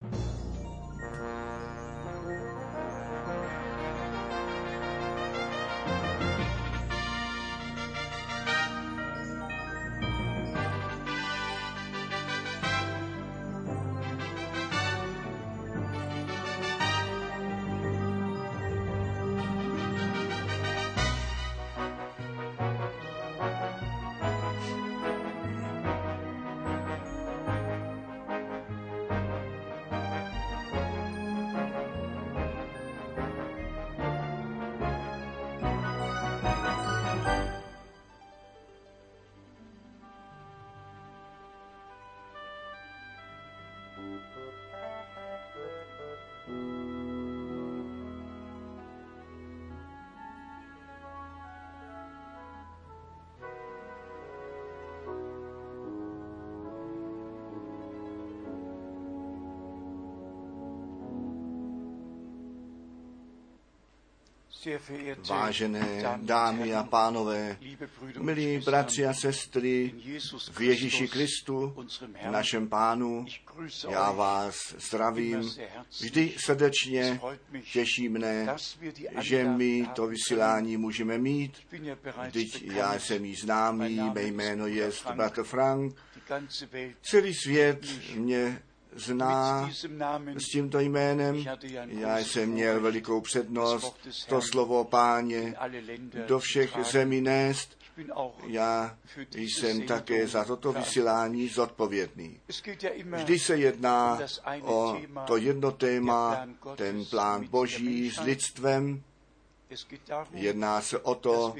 you Vážené dámy a pánové, milí bratři a sestry v Ježíši Kristu, našem pánu, já vás zdravím. Vždy srdečně těší mne, že my to vysílání můžeme mít. Vždyť já jsem jí známý, mé jméno je bratr Frank. Celý svět mě zná s tímto jménem. Já jsem měl velikou přednost to slovo páně do všech zemí nést. Já jsem také za toto vysílání zodpovědný. Vždy se jedná o to jedno téma, ten plán Boží s lidstvem, Jedná se o to,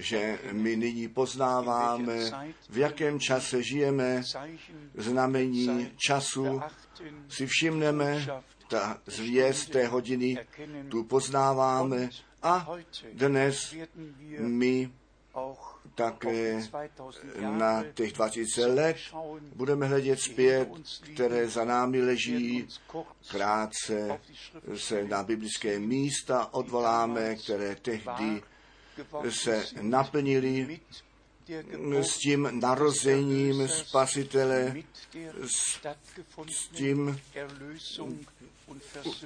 že my nyní poznáváme, v jakém čase žijeme, znamení času si všimneme, ta zvěst té hodiny tu poznáváme a dnes my také na těch 20 let budeme hledět zpět, které za námi leží. Krátce se na biblické místa odvoláme, které tehdy se naplnili s tím narozením Spasitele, s, s tím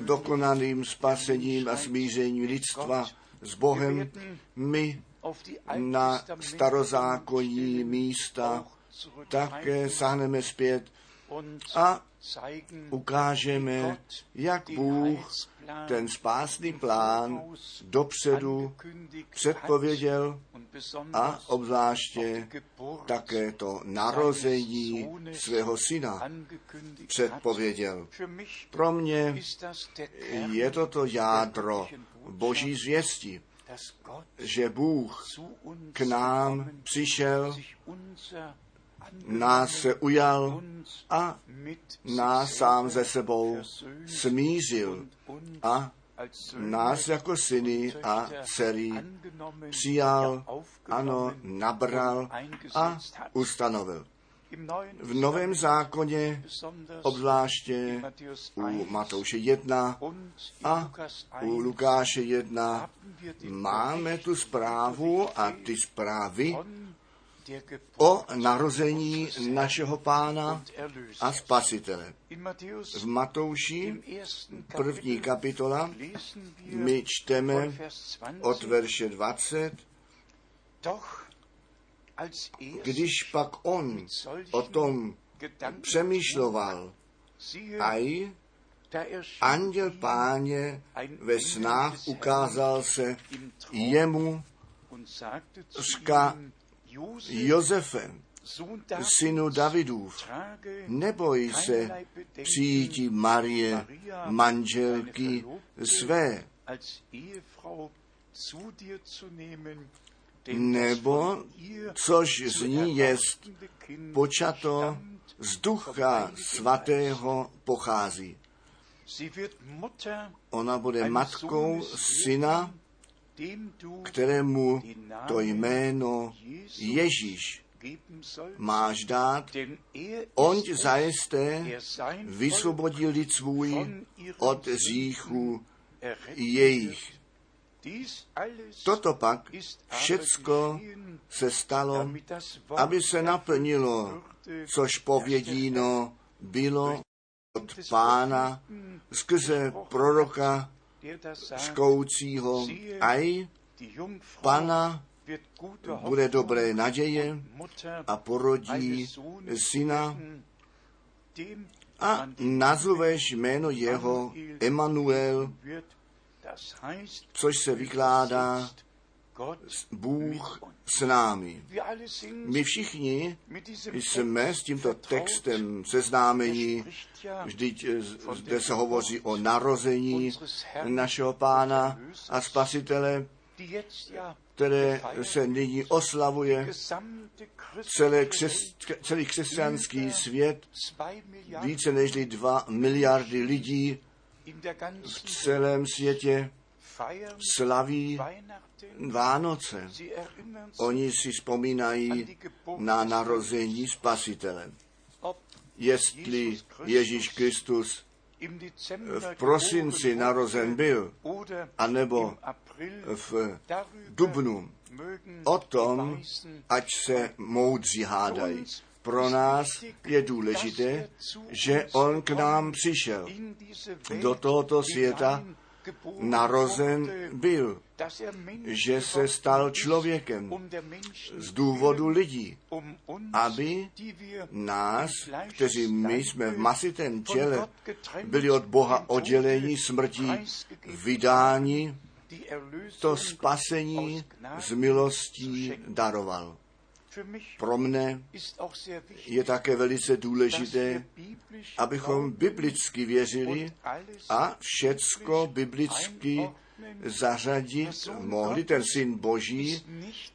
dokonalým spasením a smířením lidstva s Bohem. My na starozákonní místa také sáhneme zpět a ukážeme, jak Bůh ten spásný plán dopředu předpověděl a obzvláště také to narození svého syna předpověděl. Pro mě je toto jádro boží zvěsti že Bůh k nám přišel, nás se ujal a nás sám ze sebou smířil a nás jako syny a dcery přijal, ano, nabral a ustanovil. V Novém zákoně, obzvláště u Matouše 1 a u Lukáše 1, máme tu zprávu a ty zprávy o narození našeho pána a spasitele. V Matouši, první kapitola, my čteme od verše 20, když pak on o tom přemýšloval, aj anděl páně ve snách ukázal se jemu, říká Josefe, synu Davidův, neboj se přijítí Marie, manželky své, nebo což z ní jest počato z ducha svatého pochází. Ona bude matkou syna, kterému to jméno Ježíš máš dát, on zajisté vysvobodil lid svůj od říchu jejich. Toto pak všecko se stalo, aby se naplnilo, což povědíno bylo od pána skrze proroka zkoucího, aj pana bude dobré naděje a porodí syna. A nazveš jméno jeho Emanuel, což se vykládá Bůh s námi. My všichni jsme s tímto textem seznámeni, vždyť zde se hovoří o narození našeho pána a spasitele, které se nyní oslavuje celé křes, celý křesťanský svět, více než dva miliardy lidí v celém světě slaví Vánoce. Oni si vzpomínají na narození Spasitele. Jestli Ježíš Kristus v prosinci narozen byl, anebo v dubnu, o tom, ať se moudří hádají. Pro nás je důležité, že on k nám přišel do tohoto světa, narozen byl, že se stal člověkem z důvodu lidí, aby nás, kteří my jsme v masitém těle, byli od Boha oddělení smrtí, vydání, to spasení z milostí daroval. Pro mne je také velice důležité, abychom biblicky věřili a všecko biblicky zařadit. Mohli. Ten syn Boží,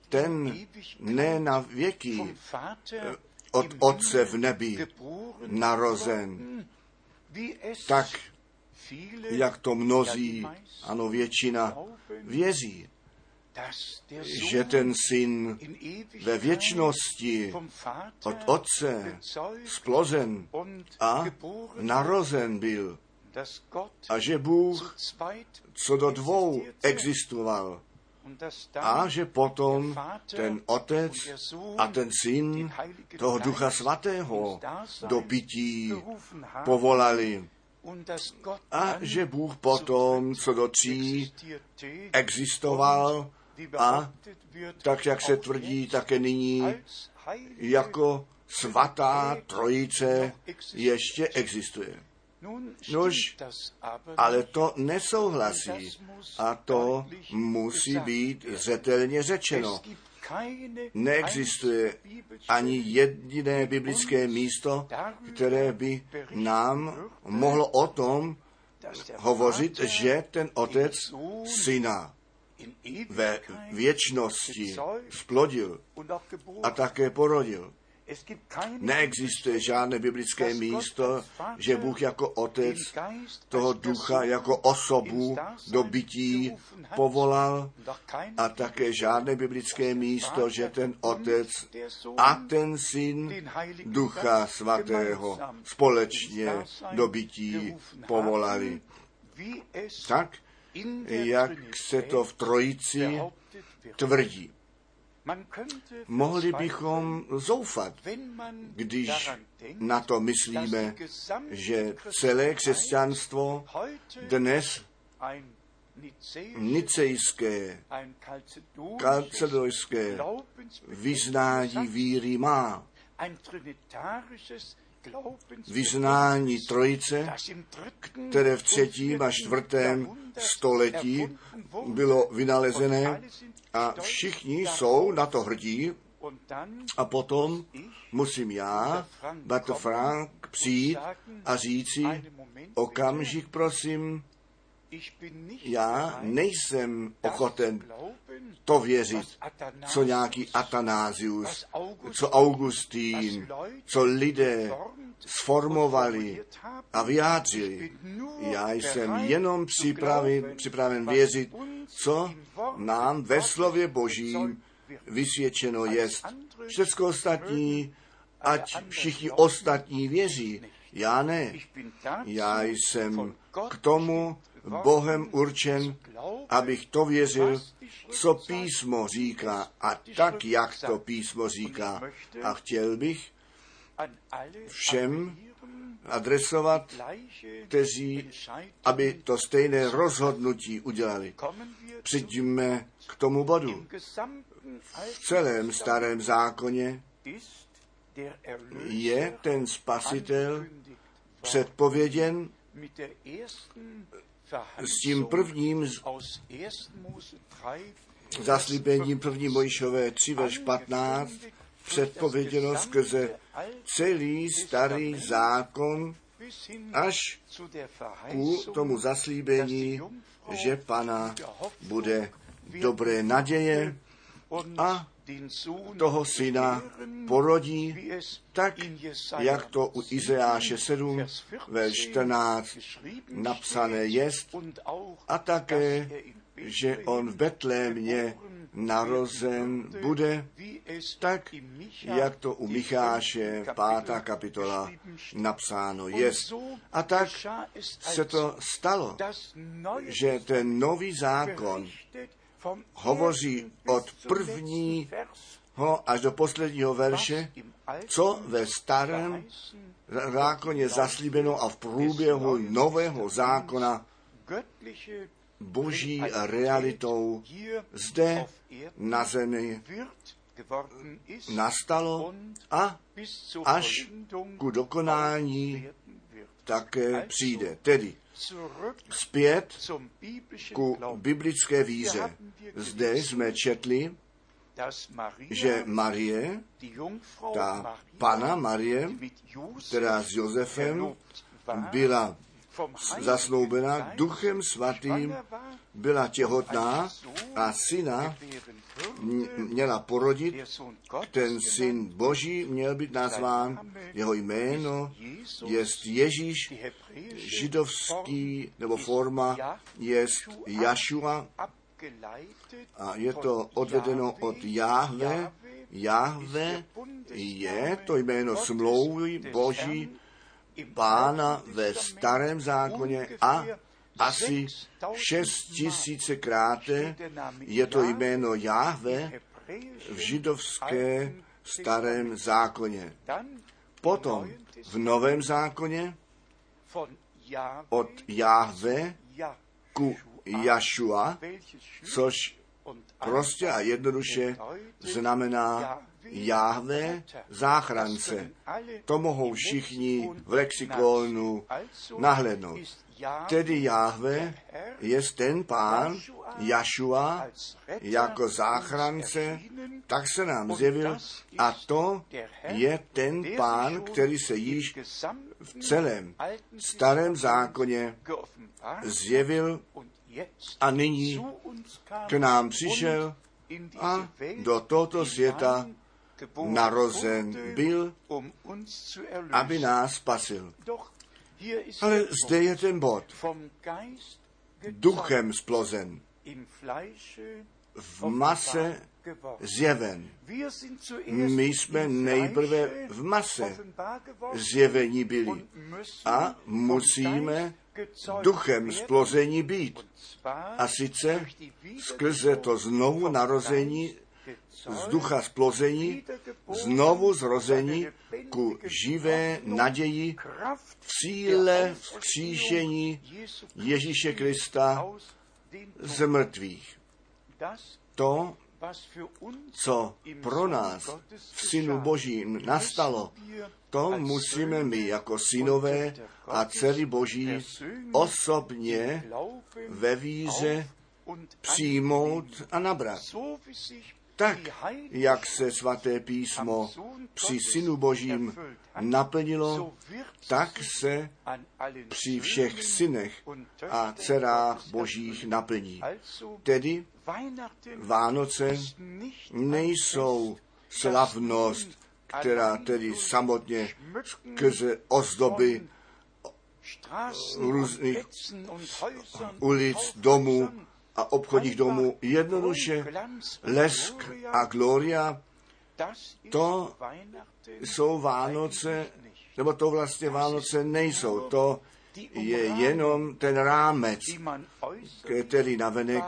ten ne na věky od Otce v nebi narozen, tak jak to mnozí, ano většina, věří že ten syn ve věčnosti od Otce splozen a narozen byl. A že Bůh co do dvou existoval. A že potom ten Otec a ten Syn toho Ducha Svatého do pití povolali. A že Bůh potom co do tří existoval a tak, jak se tvrdí také nyní, jako svatá trojice ještě existuje. Nož, ale to nesouhlasí a to musí být zřetelně řečeno. Neexistuje ani jediné biblické místo, které by nám mohlo o tom hovořit, že ten otec syna ve věčnosti splodil a také porodil. Neexistuje žádné biblické místo, že Bůh jako otec toho ducha jako osobu do bytí povolal a také žádné biblické místo, že ten otec a ten syn ducha svatého společně do bytí povolali. Tak, jak se to v trojici tvrdí. Mohli bychom zoufat, když na to myslíme, že celé křesťanstvo dnes nicejské, kalcedojské vyznání víry má. Vyznání trojice, které v třetím a čtvrtém století bylo vynalezené a všichni jsou na to hrdí. A potom musím já, Bato Frank, přijít a říci, okamžik prosím, já nejsem ochoten to věřit, co nějaký Atanázius, co Augustín, co lidé sformovali a vyjádřili. Já jsem jenom připraven, připraven věřit, co nám ve slově Božím vysvědčeno jest. Všecko ostatní, ať všichni ostatní věří. Já ne. Já jsem k tomu Bohem určen, abych to věřil, co písmo říká a tak, jak to písmo říká. A chtěl bych všem adresovat, kteří, aby to stejné rozhodnutí udělali. Přijďme k tomu bodu. V celém starém zákoně je ten spasitel předpověděn s tím prvním zaslíbením první Mojšové 3 verš 15 předpověděno skrze celý starý zákon až ku tomu zaslíbení, že Pana bude dobré naděje a toho syna porodí, tak jak to u Izeáše 7 ve 14 napsané jest a také, že on v Betlémě narozen bude, tak jak to u Micháše 5. kapitola napsáno je. A tak se to stalo, že ten nový zákon hovoří od prvního až do posledního verše, co ve starém zákoně zaslíbeno a v průběhu nového zákona boží realitou zde na zemi nastalo a až ku dokonání také přijde. Tedy zpět ku biblické víře. Zde jsme četli, že Marie, ta pana Marie, která s Josefem byla zasnoubena duchem svatým, byla těhotná a syna měla porodit. Ten syn Boží měl být nazván, jeho jméno je Ježíš, židovský nebo forma je Jašua a je to odvedeno od Jahve. Jahve je to jméno smlouvy Boží, pána ve starém zákoně a asi šest tisícekráte je to jméno Jahve v židovské starém zákoně. Potom v novém zákoně od Jahve ku Jašua, což prostě a jednoduše znamená Jahve záchrance. To mohou všichni v lexikonu nahlednout. Tedy Jahve je ten pán Jašua jako záchrance, tak se nám zjevil a to je ten pán, který se již v celém starém zákoně zjevil a nyní k nám přišel a do tohoto světa narozen byl, aby nás spasil. Ale zde je ten bod. Duchem splozen, v mase zjeven. My jsme nejprve v mase zjevení byli. a musíme duchem splození být. A sice skrze to znovu narození z ducha splození, znovu zrození ku živé naději v síle vzkříšení Ježíše Krista z mrtvých. To, co pro nás v Synu Božím nastalo, to musíme my jako synové a dcery Boží osobně ve víře přijmout a nabrat tak, jak se svaté písmo při Synu Božím naplnilo, tak se při všech synech a dcerách Božích naplní. Tedy Vánoce nejsou slavnost, která tedy samotně skrze ozdoby různých ulic, domů a obchodních domů jednoduše lesk a gloria, to jsou Vánoce, nebo to vlastně Vánoce nejsou. To je jenom ten rámec, který navenek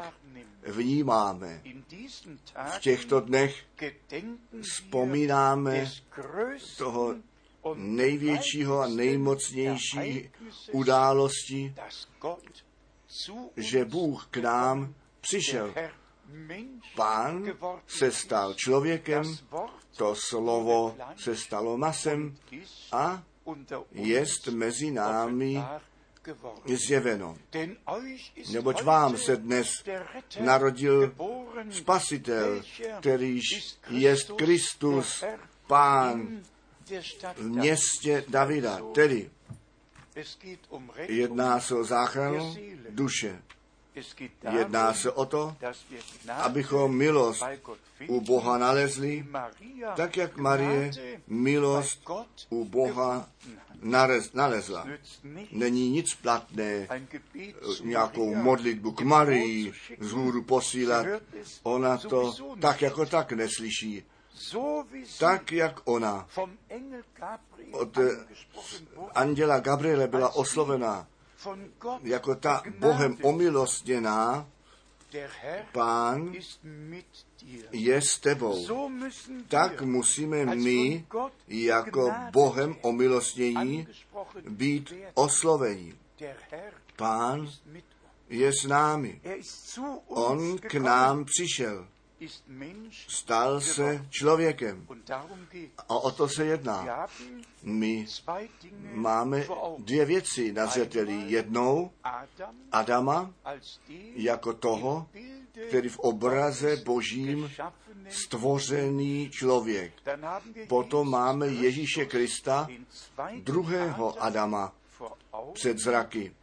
vnímáme. V těchto dnech vzpomínáme toho největšího a nejmocnější události, že Bůh k nám přišel. Pán se stal člověkem, to slovo se stalo masem a jest mezi námi zjeveno. Neboť vám se dnes narodil Spasitel, kterýž jest Kristus, Pán v městě Davida. Tedy jedná se o záchranu duše. Jedná se o to, abychom milost u Boha nalezli, tak jak Marie milost u Boha nalezla. Není nic platné nějakou modlitbu k Marii z hůru posílat. Ona to tak jako tak neslyší. Tak, jak ona. od anděla Gabriele byla oslovená jako ta Bohem omilostněná, Pán je s tebou. Tak musíme my jako Bohem omilostnění být oslovení. Pán je s námi. On k nám přišel stal se člověkem. A o to se jedná. My máme dvě věci na zřeteli. Jednou Adama jako toho, který v obraze božím stvořený člověk. Potom máme Ježíše Krista, druhého Adama před zraky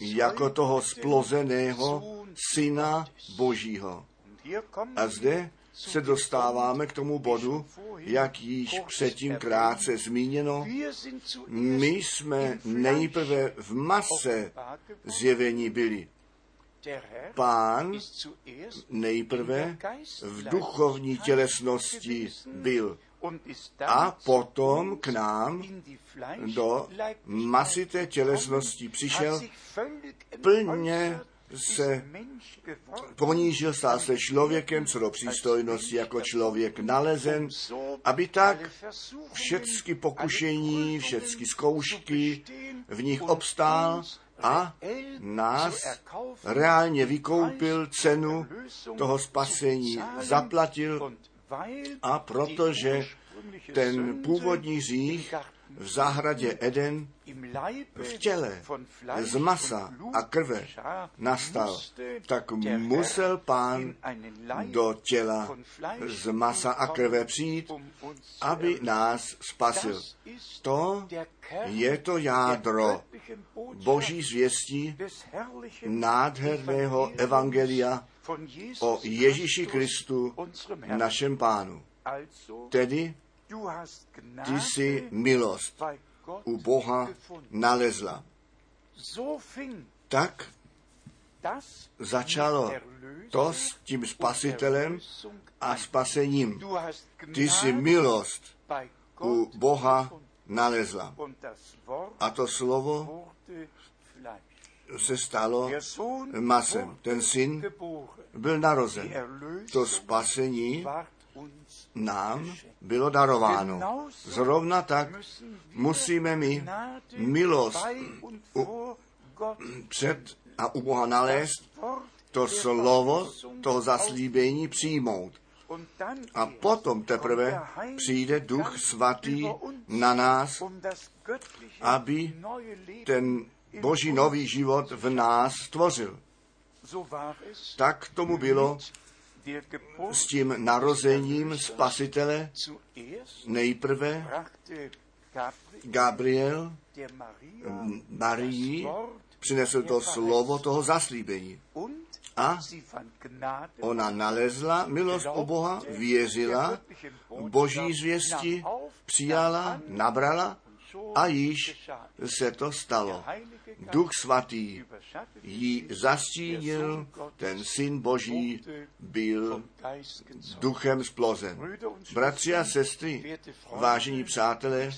jako toho splozeného syna Božího. A zde se dostáváme k tomu bodu, jak již předtím krátce zmíněno, my jsme nejprve v mase zjevení byli. Pán nejprve v duchovní tělesnosti byl a potom k nám do masité tělesnosti přišel plně se ponížil, stál se člověkem, co do přístojnosti jako člověk nalezen, aby tak všechny pokušení, všechny zkoušky v nich obstál a nás reálně vykoupil cenu toho spasení, zaplatil a protože ten původní řích v zahradě Eden v těle z masa a krve nastal, tak musel pán do těla z masa a krve přijít, aby nás spasil. To je to jádro boží zvěstí nádherného evangelia o Ježíši Kristu, našem pánu. Tedy ty jsi milost u Boha nalezla. Tak začalo to s tím spasitelem a spasením. Ty jsi milost u Boha nalezla. A to slovo se stalo masem. Ten syn byl narozen. To spasení nám bylo darováno. Zrovna tak musíme my milost u, před a u Boha nalézt, to slovo toho zaslíbení přijmout. A potom teprve přijde Duch Svatý na nás, aby ten Boží nový život v nás stvořil. Tak tomu bylo s tím narozením Spasitele nejprve Gabriel Marii přinesl to slovo toho zaslíbení. A ona nalezla milost u Boha, věřila, boží zvěsti přijala, nabrala a již se to stalo. Duch svatý ji zastínil, ten syn boží byl duchem splozen. Bratři a sestry, vážení přátelé,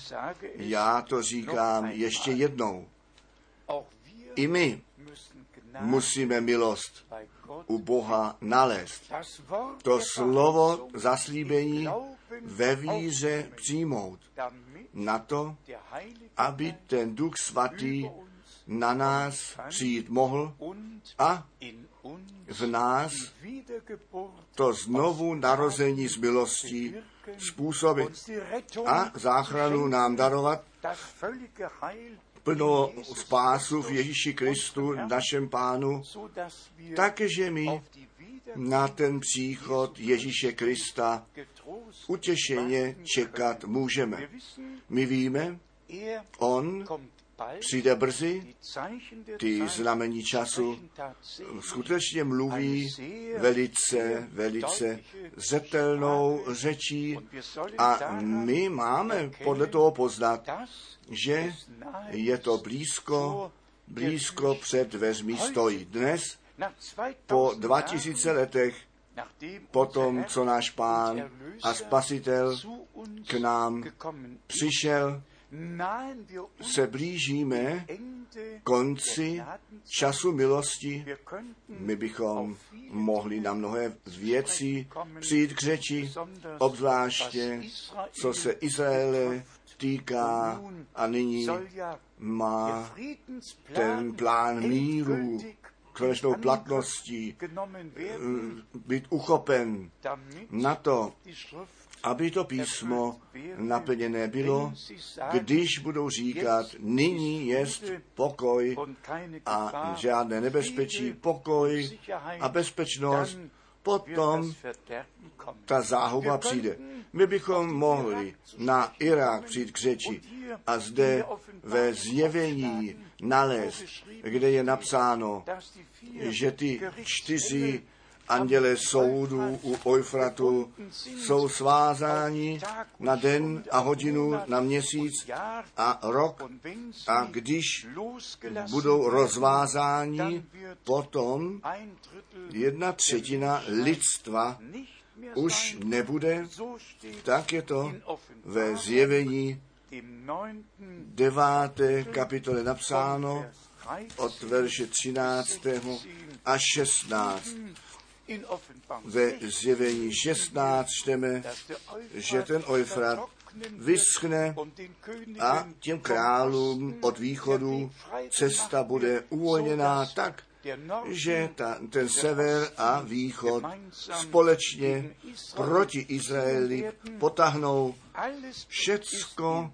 já to říkám ještě jednou. I my musíme milost u Boha nalézt. To slovo zaslíbení ve víře přijmout. Na to, aby ten Duch Svatý na nás přijít mohl a v nás to znovu narození z milostí způsobit a záchranu nám darovat plnou spásu v Ježíši Kristu, našem pánu, takže my na ten příchod Ježíše Krista utěšeně čekat můžeme. My víme, on přijde brzy, ty znamení času skutečně mluví velice, velice zetelnou řečí a my máme podle toho poznat, že je to blízko, blízko před dveřmi stojí. Dnes, po 2000 letech, po tom, co náš pán a spasitel k nám přišel, se blížíme konci času milosti. My bychom mohli na mnohé věcí přijít k řeči, obzvláště co se Izraele týká a nyní má ten plán míru konečnou platností být uchopen na to, aby to písmo naplněné bylo, když budou říkat, nyní jest pokoj a žádné nebezpečí, pokoj a bezpečnost, potom ta záhuba přijde. My bychom mohli na Irák přijít k řeči a zde ve zjevení nalézt, kde je napsáno, že ty čtyři anděle soudu u Eufratu jsou svázáni na den a hodinu, na měsíc a rok. A když budou rozvázáni, potom jedna třetina lidstva už nebude, tak je to ve zjevení deváté kapitole napsáno od verše 13. až 16 ve zjevení 16 čteme, že ten Eufrat vyschne a těm králům od východu cesta bude uvolněná tak, že ta, ten sever a východ společně proti Izraeli potahnou všecko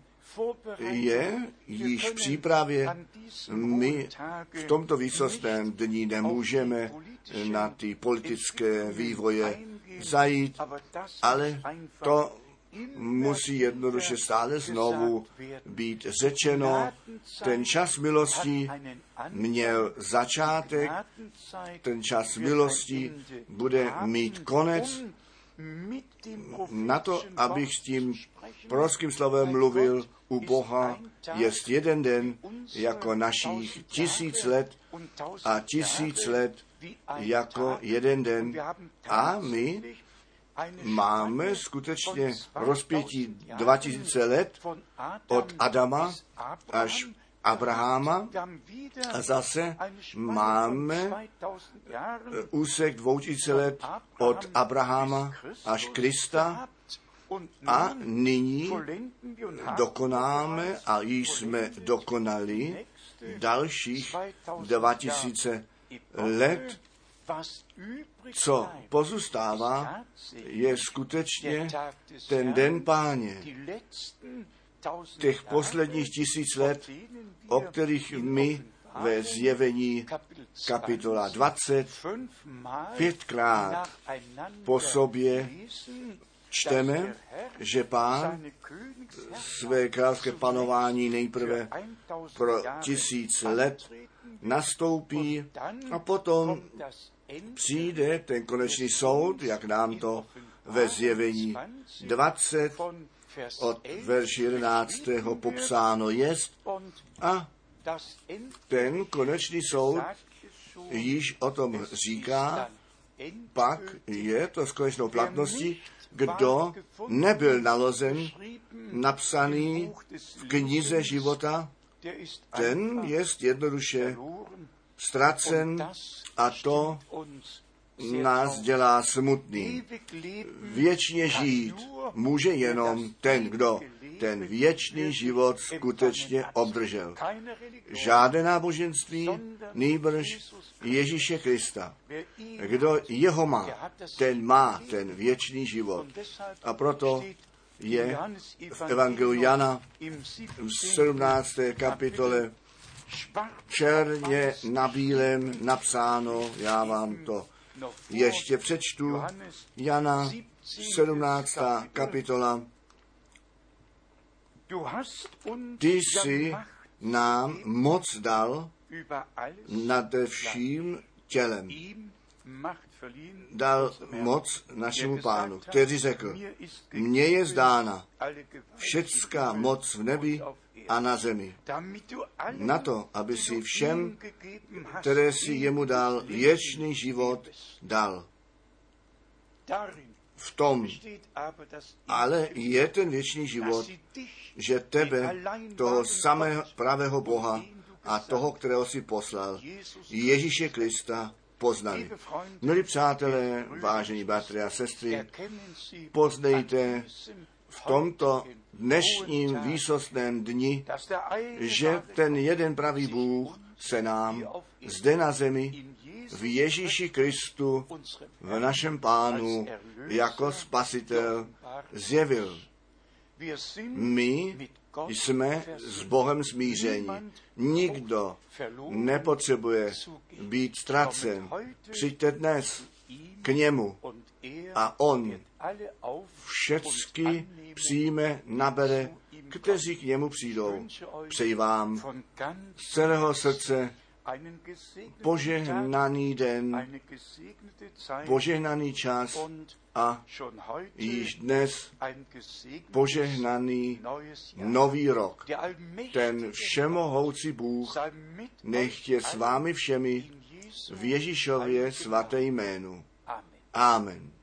je již v přípravě. My v tomto výsostném dní nemůžeme na ty politické vývoje zajít, ale to musí jednoduše stále znovu být řečeno. Ten čas milosti měl začátek, ten čas milosti bude mít konec. Na to, abych s tím prorockým slovem mluvil, u Boha je jeden den jako našich tisíc let a tisíc let jako jeden den. A my máme skutečně rozpětí 2000 let od Adama až Abraháma a zase máme úsek 2000 let od Abraháma až Krista a nyní dokonáme a již jsme dokonali dalších 2000 let. Co pozůstává, je skutečně ten den páně, těch posledních tisíc let, o kterých my ve zjevení kapitola 20 pětkrát po sobě čteme, že pán své královské panování nejprve pro tisíc let nastoupí a potom přijde ten konečný soud, jak nám to ve zjevení 20 od verši 11. popsáno jest a ten konečný soud již o tom říká, pak je to s konečnou platností, kdo nebyl nalozen, napsaný v knize života, ten je jednoduše ztracen a to nás dělá smutný. Věčně žít může jenom ten, kdo ten věčný život skutečně obdržel. Žádné náboženství, nýbrž Ježíše Krista. Kdo jeho má, ten má ten věčný život. A proto je v Evangeliu Jana v 17. kapitole černě na bílém napsáno, já vám to ještě přečtu, Jana 17. kapitola, ty jsi nám moc dal nad vším tělem. Dal moc našemu pánu, který řekl, mně je zdána všecká moc v nebi a na zemi. Na to, aby si všem, které si jemu dal, věčný život dal. V tom ale je ten věčný život, že tebe, toho samého pravého Boha a toho, kterého si poslal, Ježíše Krista, poznali. Milí přátelé, vážení bratři a sestry, poznejte v tomto dnešním výsostném dni, že ten jeden pravý Bůh se nám zde na zemi v Ježíši Kristu, v našem pánu, jako spasitel zjevil. My jsme s Bohem smíření. Nikdo nepotřebuje být ztracen. Přijďte dnes k němu a on všecky přijme, nabere, kteří k němu přijdou. Přeji vám z celého srdce požehnaný den, požehnaný čas. A již dnes požehnaný nový rok. Ten všemohoucí Bůh nech je s vámi všemi v Ježíšově svaté jménu. Amen.